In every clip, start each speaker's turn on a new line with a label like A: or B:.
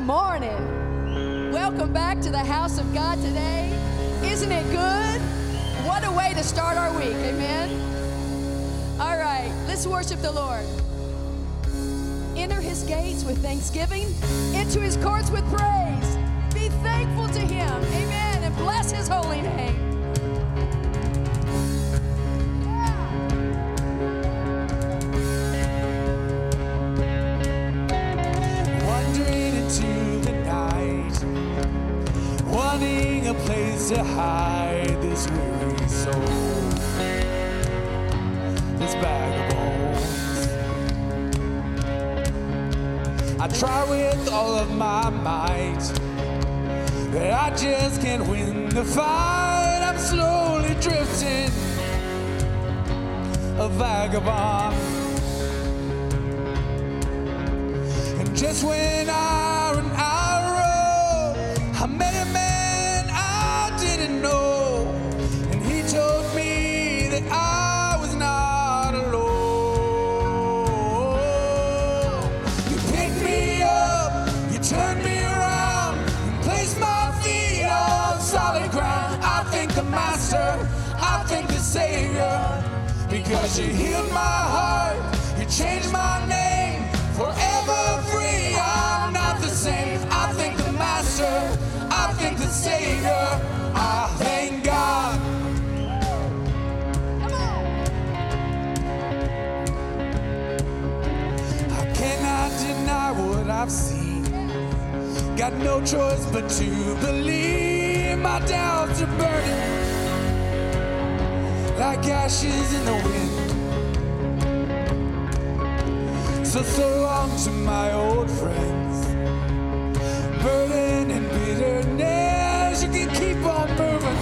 A: morning. Welcome back to the house of God today. Isn't it good? What a way to start our week. Amen. All right, let's worship the Lord. Enter his gates with thanksgiving, into his courts with praise. Be thankful to him. Amen. And bless his holy name.
B: finding a place to hide this weary soul, this bag of bones. I try with all of my might, but I just can't win the fight. I'm slowly drifting, a vagabond. And just when I Cause you healed my heart, you changed my name forever free. I'm not the same. I think the Master, I think the Savior, I thank God. I cannot deny what I've seen. Got no choice but to believe my doubts are burning like ashes in the wind. So, so long to my old friends. Burden and bitterness, you can keep on moving.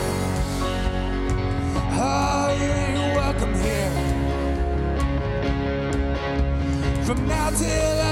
B: Oh, you ain't welcome here. From now till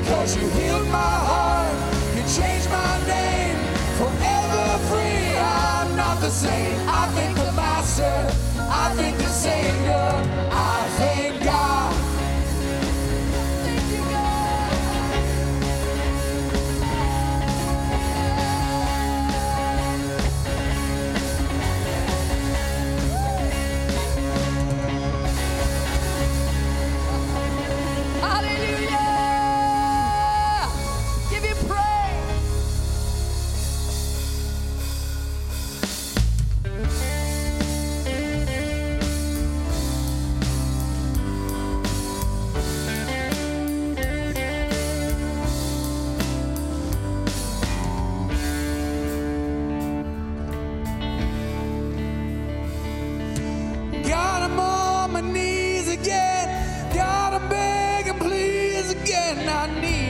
B: because you healed my heart. You changed my name forever free. I'm not the same. I think the Master. I thank the Savior. I thank God.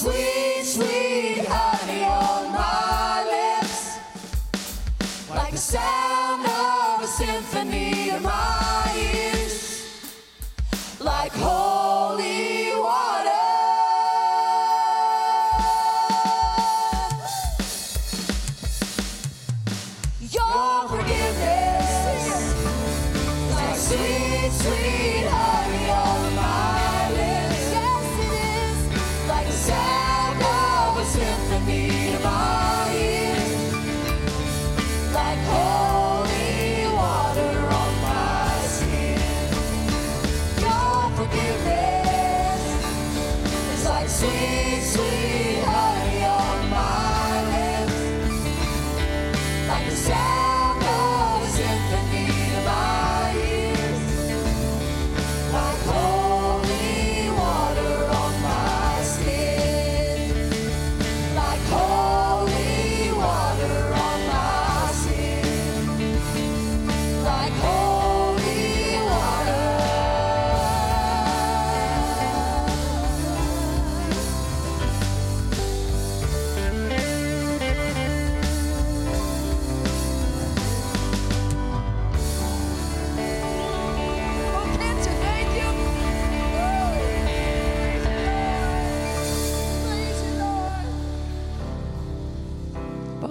C: sweet, sweet honey on my lips, like the sound of a symphony in my ears, like holy water. Your forgiveness, like sweet, sweet.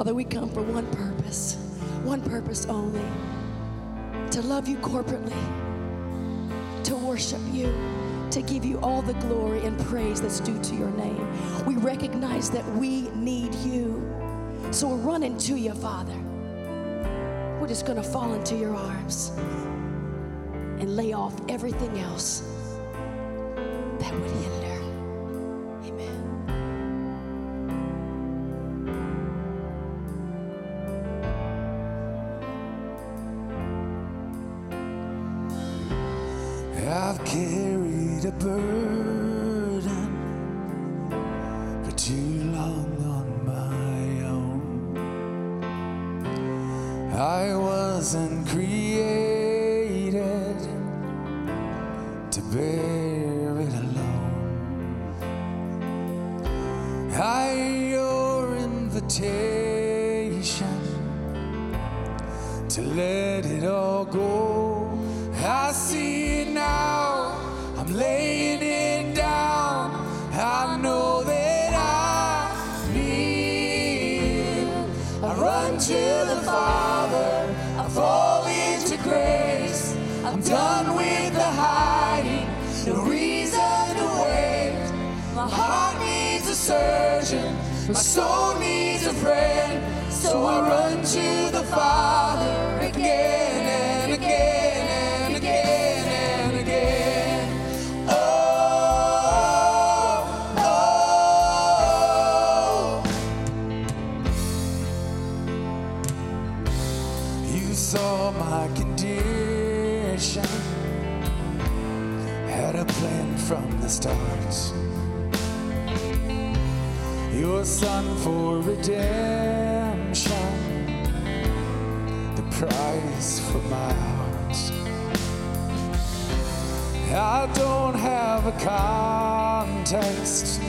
A: Father, we come for one purpose, one purpose only to love you corporately, to worship you, to give you all the glory and praise that's due to your name. We recognize that we need you. So we're running to you, Father. We're just going to fall into your arms and lay off everything else that would hinder.
B: To bear it alone. I your invitation to let it all go. My soul needs a friend. So I run to the Father again and again and again and again. Oh, oh, you saw my condition, had a plan from the start your son for redemption, the price for my heart. I don't have a context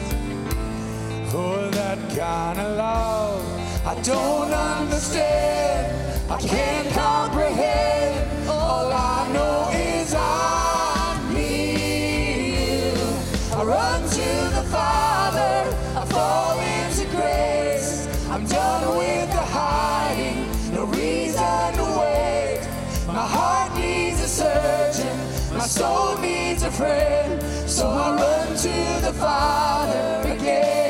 B: for that kind of love. I don't understand, I can't comprehend. So I run to the Father again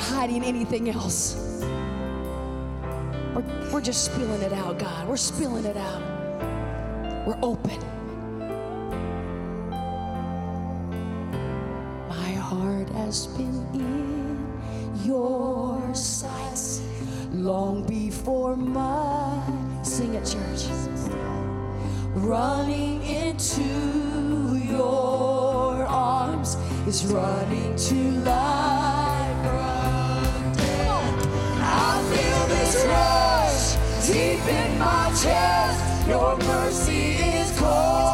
A: not hiding anything else. We're, we're just spilling it out, God. We're spilling it out. We're open. My heart has been in your sights long before my sing it, church. Running into your arms is running to life.
B: deep in my chest. Your mercy is
A: cold.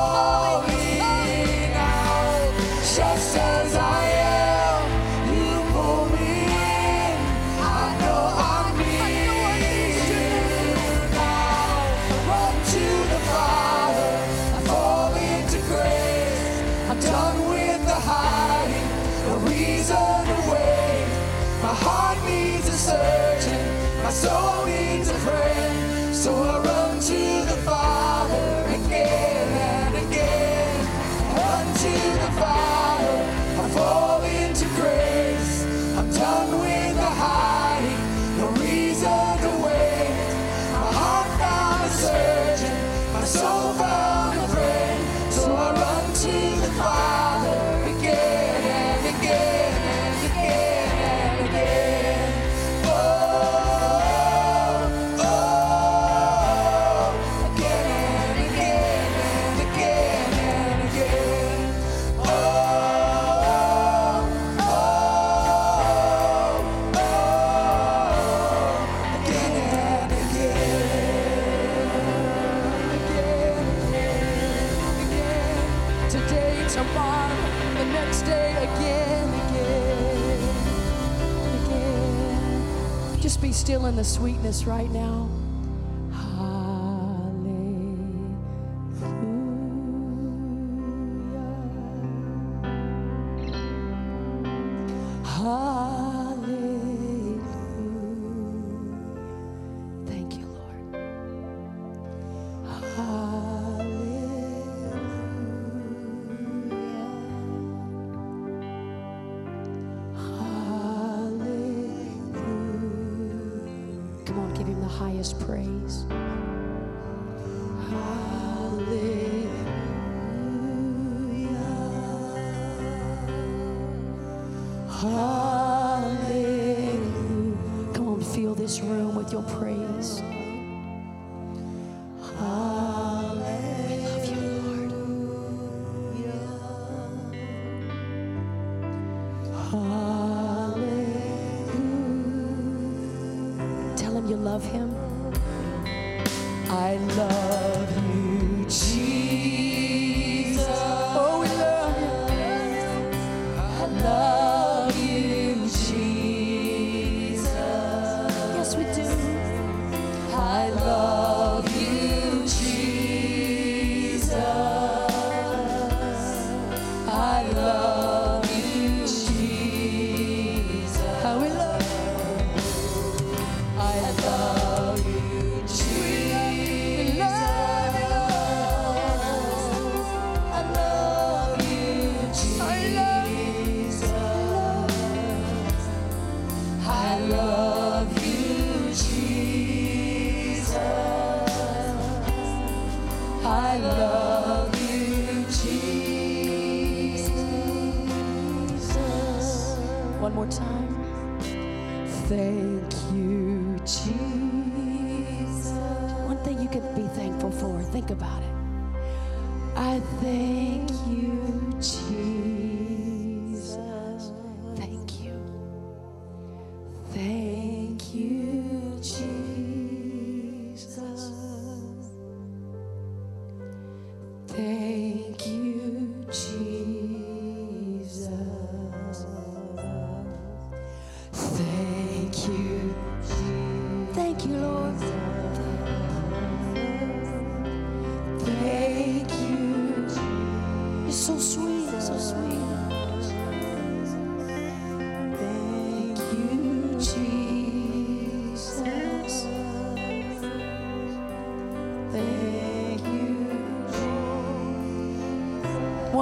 A: sweetness right now. praise. Hallelujah. Hallelujah. Come on, fill this room with your praise. love him.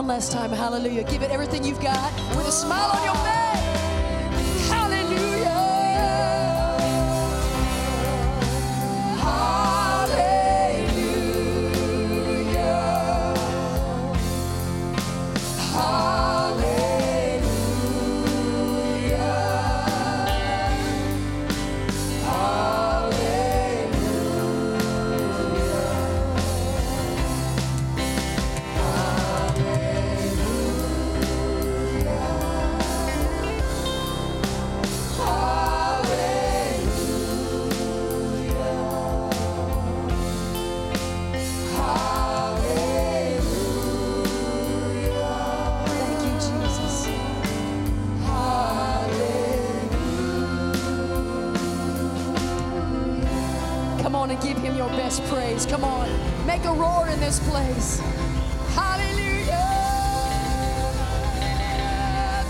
A: One last time, hallelujah. Give it everything you've got with a smile on your face. Come on. Make a roar in this place. Hallelujah.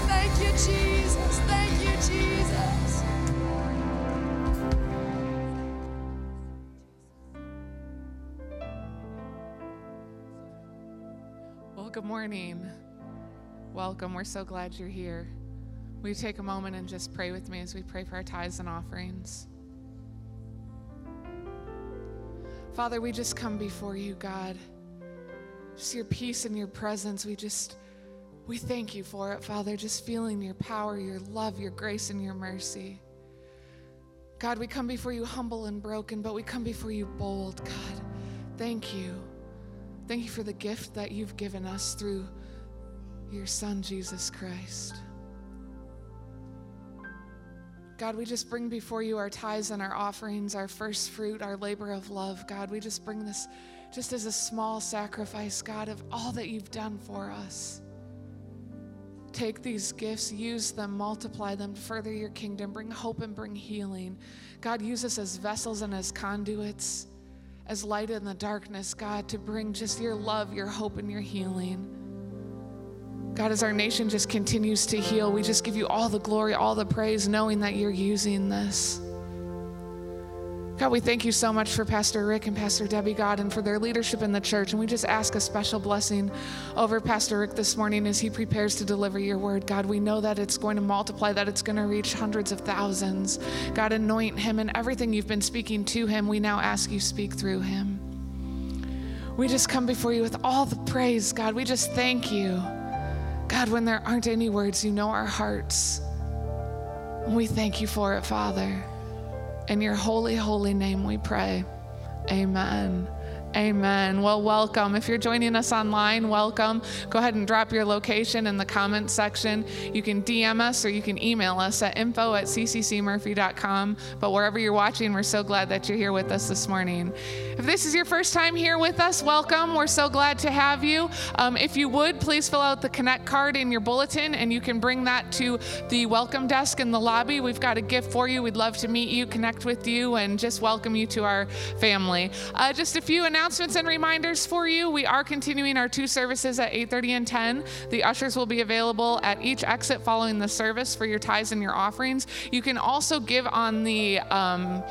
A: Thank you, Jesus. Thank you, Jesus.
D: Well, good morning. Welcome. We're so glad you're here. Will you take a moment and just pray with me as we pray for our tithes and offerings? Father, we just come before you, God. Just your peace and your presence. We just, we thank you for it, Father. Just feeling your power, your love, your grace, and your mercy. God, we come before you humble and broken, but we come before you bold, God. Thank you. Thank you for the gift that you've given us through your Son, Jesus Christ. God, we just bring before you our tithes and our offerings, our first fruit, our labor of love. God, we just bring this just as a small sacrifice, God, of all that you've done for us. Take these gifts, use them, multiply them, further your kingdom, bring hope and bring healing. God, use us as vessels and as conduits, as light in the darkness, God, to bring just your love, your hope, and your healing. God, as our nation just continues to heal, we just give you all the glory, all the praise, knowing that you're using this. God, we thank you so much for Pastor Rick and Pastor Debbie, God, and for their leadership in the church. And we just ask a special blessing over Pastor Rick this morning as he prepares to deliver your word. God, we know that it's going to multiply, that it's going to reach hundreds of thousands. God, anoint him and everything you've been speaking to him. We now ask you speak through him. We just come before you with all the praise, God. We just thank you. God, when there aren't any words, you know our hearts. We thank you for it, Father. In your holy, holy name we pray. Amen. Amen. Well, welcome. If you're joining us online, welcome. Go ahead and drop your location in the comments section. You can DM us or you can email us at info at cccmurphy.com. But wherever you're watching, we're so glad that you're here with us this morning. If this is your first time here with us, welcome. We're so glad to have you. Um, if you would, please fill out the Connect card in your bulletin and you can bring that to the welcome desk in the lobby. We've got a gift for you. We'd love to meet you, connect with you, and just welcome you to our family. Uh, just a few announcements and reminders for you. We are continuing our two services at 8:30 and 10. The ushers will be available at each exit following the service for your tithes and your offerings. You can also give on the um,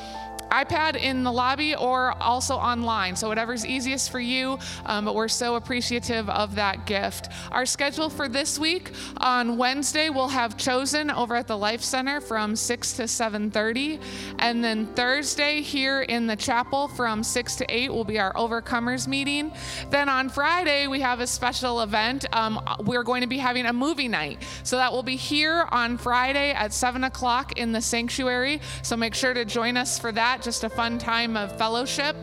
D: iPad in the lobby or also online. So, whatever's easiest for you. Um, but we're so appreciative of that gift. Our schedule for this week on Wednesday, we'll have Chosen over at the Life Center from 6 to 7:30, and then Thursday here in the chapel from 6 to 8 will be our Overcomers meeting. Then on Friday we have a special event. Um, we're going to be having a movie night, so that will be here on Friday at 7 o'clock in the sanctuary. So make sure to join us for that. Just a fun time of fellowship.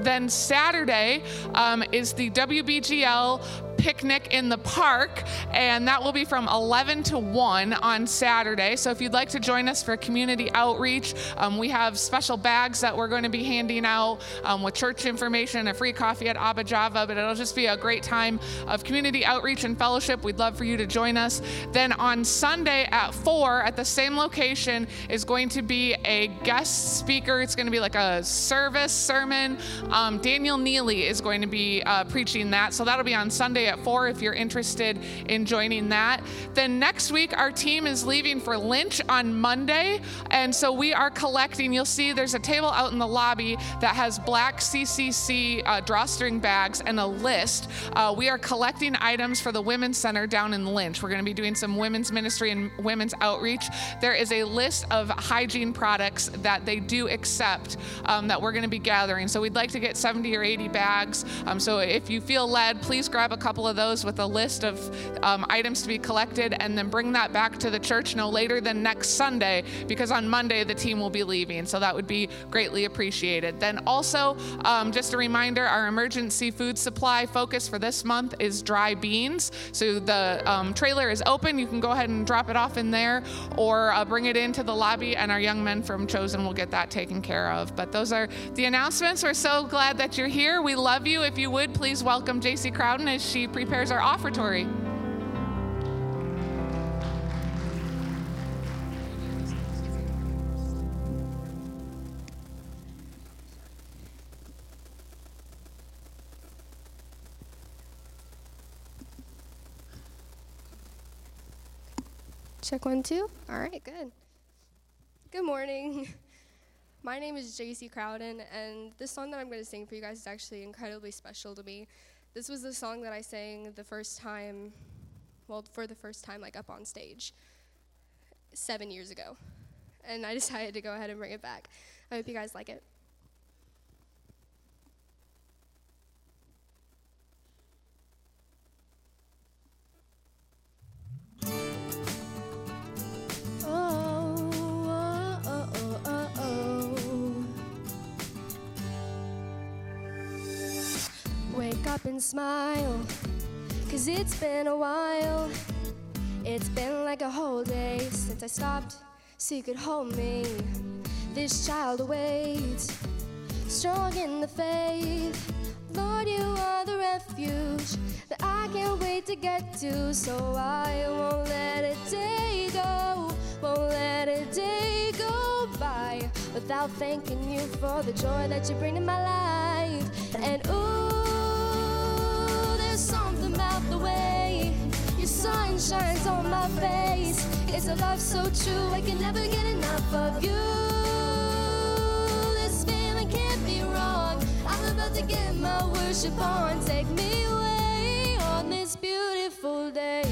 D: Then Saturday um, is the WBGL picnic in the park, and that will be from 11 to 1 on Saturday. So if you'd like to join us for community outreach, um, we have special bags that we're going to be handing out um, with church information, a free coffee at Abba Java, but it'll just be a great time of community outreach and fellowship. We'd love for you to join us. Then on Sunday at 4 at the same location is going to be a guest speaker. It's going to be like a service sermon. Um, Daniel Neely is going to be uh, preaching that. So that'll be on Sunday at 4 if you're interested in joining that. Then next week, our team is leaving for Lynch on Monday. And so we are collecting. You'll see there's a table out in the lobby that has black CCC uh, drawstring bags and a list. Uh, we are collecting items for the Women's Center down in Lynch. We're going to be doing some women's ministry and women's outreach. There is a list of hygiene products that they do accept um, that we're going to be gathering. So we'd like to get 70 or 80 bags. Um, so if you feel led, please grab a couple of those with a list of um, items to be collected and then bring that back to the church no later than next Sunday because on Monday the team will be leaving. So that would be greatly appreciated. Then also, um, just a reminder our emergency food supply focus for this month is dry beans. So the um, trailer is open. You can go ahead and drop it off in there or uh, bring it into the lobby, and our young men from Chosen will get that taken care of. But those are the announcements. We're so glad that you're here. We love you. If you would, please welcome JC Crowden as she prepares our offertory.
C: Check one, two. All right, good. Good morning. My name is JC Crowden, and this song that I'm going to sing for you guys is actually incredibly special to me. This was the song that I sang the first time, well, for the first time, like up on stage, seven years ago. And I decided to go ahead and bring it back. I hope you guys like it. Up and smile, cause it's been a while. It's been like a whole day since I stopped so you could hold me. This child awaits, strong in the faith. Lord, you are the refuge that I can't wait to get to. So I won't let a day go, won't let a day go by without thanking you for the joy that you bring to my life. And ooh, something about the way your sun shines on my face. It's a love so true, I can never get enough of you. This feeling can't be wrong. I'm about to get my worship on. Take me away on this beautiful day.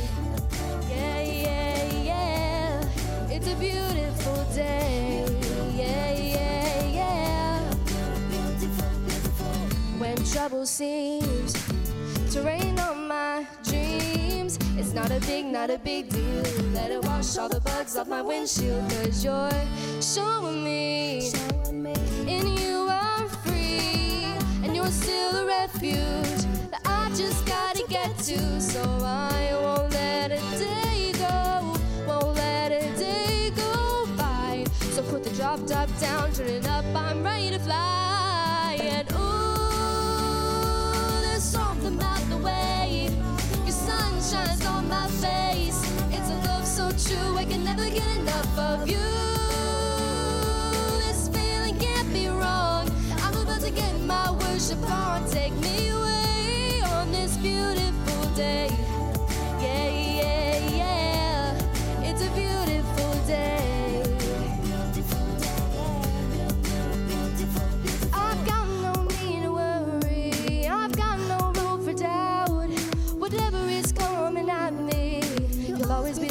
C: Yeah, yeah, yeah. It's a beautiful day. Yeah, yeah, yeah. When trouble seems to rain my dreams, it's not a big, not a big deal. Let it wash all the bugs off my windshield. Cause you're showing me in you I'm free. And you're still a refuge that I just gotta get to. So I won't Take me away on this beautiful day.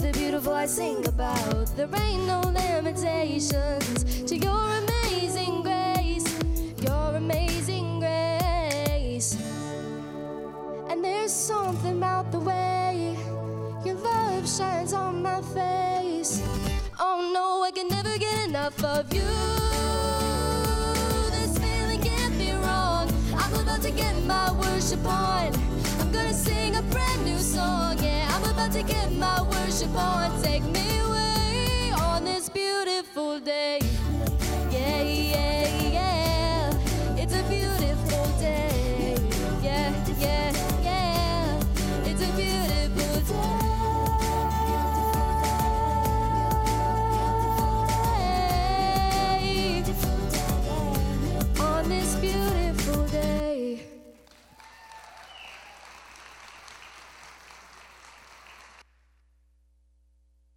C: The beautiful I sing about. There ain't no limitations to your amazing grace, your amazing grace. And there's something about the way your love shines on my face. Oh no, I can never get enough of you. This feeling can't be wrong. I'm about to get my worship on. I'm gonna sing a brand new song. Yeah, about to get my worship oh, on. Take me away on this beautiful day.